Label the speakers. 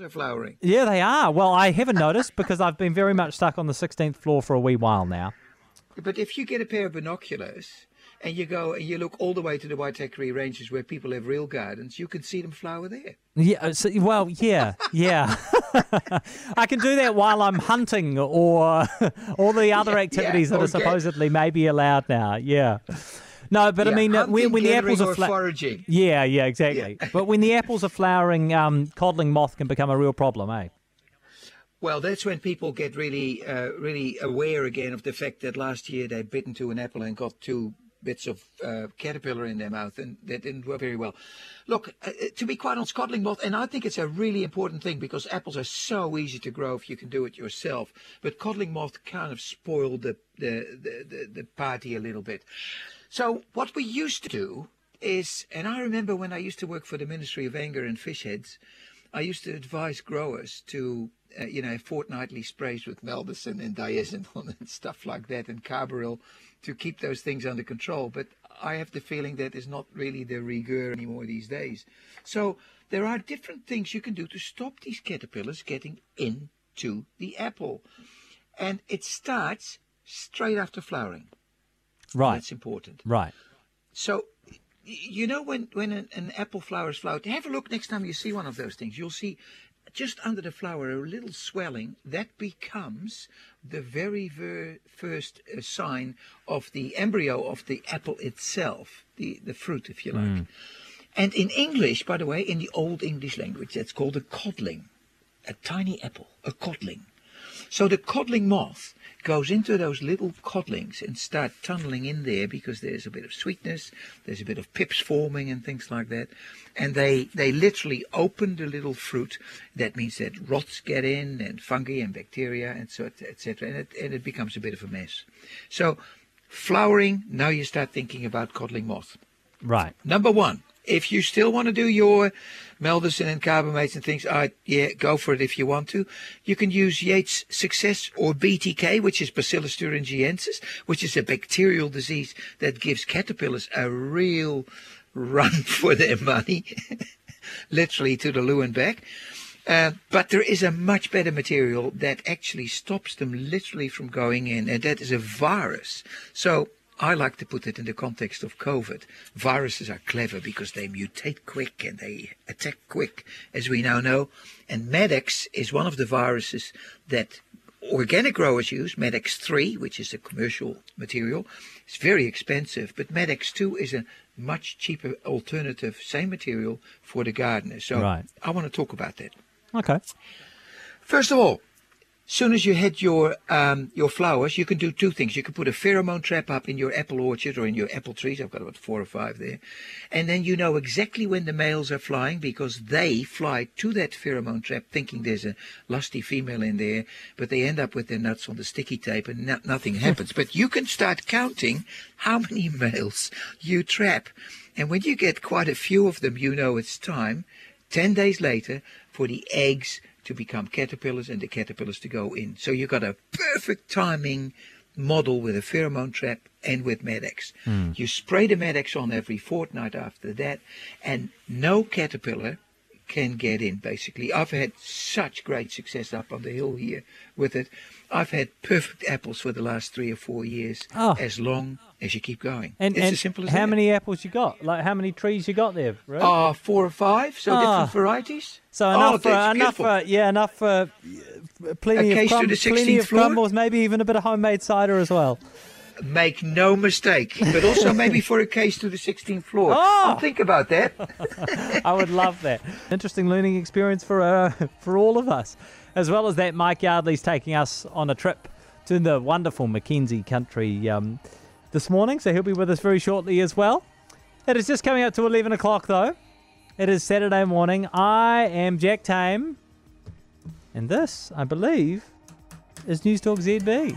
Speaker 1: are flowering.
Speaker 2: Yeah, they are. Well, I haven't noticed because I've been very much stuck on the 16th floor for a wee while now.
Speaker 1: But if you get a pair of binoculars and you go and you look all the way to the Waitakere Ranges where people have real gardens, you can see them flower there.
Speaker 2: Yeah, uh, so, well, yeah, yeah. I can do that while I'm hunting or all the other activities
Speaker 1: yeah,
Speaker 2: that are supposedly maybe allowed now. Yeah. No, but
Speaker 1: yeah,
Speaker 2: I mean, when, when the apples are
Speaker 1: fla- foraging.
Speaker 2: Yeah, yeah, exactly. Yeah. but when the apples are flowering, um, codling moth can become a real problem, eh?
Speaker 1: Well, that's when people get really, uh, really aware again of the fact that last year they bit into an apple and got two bits of uh, caterpillar in their mouth, and that didn't work very well. Look, uh, uh, to be quite honest, codling moth, and I think it's a really important thing because apples are so easy to grow if you can do it yourself. But codling moth kind of spoiled the, the, the, the party a little bit. So what we used to do is, and I remember when I used to work for the Ministry of Anger and Fish Heads, I used to advise growers to uh, you know, fortnightly sprays with maldison and diazinon and stuff like that and carbaryl to keep those things under control. But I have the feeling that is not really the rigueur anymore these days. So there are different things you can do to stop these caterpillars getting into the apple. And it starts straight after flowering.
Speaker 2: Right.
Speaker 1: That's important.
Speaker 2: Right.
Speaker 1: So you know when when an, an, apple flower is flowered have a look next time you see one of those things you'll see just under the flower a little swelling that becomes the very ver- first uh, sign of the embryo of the apple itself, the, the fruit, if you like. Mm. And in English, by the way, in the Old English language, that's called a codling, a tiny apple, a codling. So the codling moth goes into those little codlings and start tunneling in there because there's a bit of sweetness, there's a bit of pips forming and things like that. And they, they literally open the little fruit. That means that rots get in and fungi and bacteria and so etc. And it, and it becomes a bit of a mess. So flowering, now you start thinking about codling moth.
Speaker 2: Right.
Speaker 1: Number one, if you still want to do your maldison and carbamates and things, uh, yeah, go for it if you want to. You can use Yates Success or BTK, which is Bacillus thuringiensis, which is a bacterial disease that gives caterpillars a real run for their money, literally to the loo and back. Uh, but there is a much better material that actually stops them literally from going in, and that is a virus. So I like to put it in the context of COVID. Viruses are clever because they mutate quick and they attack quick, as we now know. And Madex is one of the viruses that organic growers use. Madex 3, which is a commercial material, it's very expensive, but Madex 2 is a much cheaper alternative, same material for the gardener. So right. I want to talk about that.
Speaker 2: Okay.
Speaker 1: First of all, soon as you hit your um, your flowers, you can do two things. You can put a pheromone trap up in your apple orchard or in your apple trees. I've got about four or five there, and then you know exactly when the males are flying because they fly to that pheromone trap thinking there's a lusty female in there, but they end up with their nuts on the sticky tape and no- nothing happens. but you can start counting how many males you trap, and when you get quite a few of them, you know it's time. Ten days later for the eggs to become caterpillars and the caterpillars to go in. So you've got a perfect timing model with a pheromone trap and with Madex. Mm. You spray the Madex on every fortnight after that, and no caterpillar can get in, basically. I've had such great success up on the hill here with it. I've had perfect apples for the last three or four years, oh. as long as you keep going.
Speaker 2: And,
Speaker 1: it's
Speaker 2: and
Speaker 1: as simple as that.
Speaker 2: how
Speaker 1: that.
Speaker 2: many apples you got? Like how many trees you got there? Right?
Speaker 1: Uh, ah, four or five, so different ah. varieties.
Speaker 2: So ah, enough, oh, for, enough, for, yeah, enough for uh, plenty of plenty of crumbles, maybe even a bit of homemade cider as well.
Speaker 1: Make no mistake, but also maybe for a case to the 16th floor. Oh! I'll think about that.
Speaker 2: I would love that. Interesting learning experience for uh, for all of us. As well as that, Mike Yardley's taking us on a trip to the wonderful Mackenzie country um, this morning, so he'll be with us very shortly as well. It is just coming up to 11 o'clock, though. It is Saturday morning. I am Jack Tame, and this, I believe, is News Talk ZB.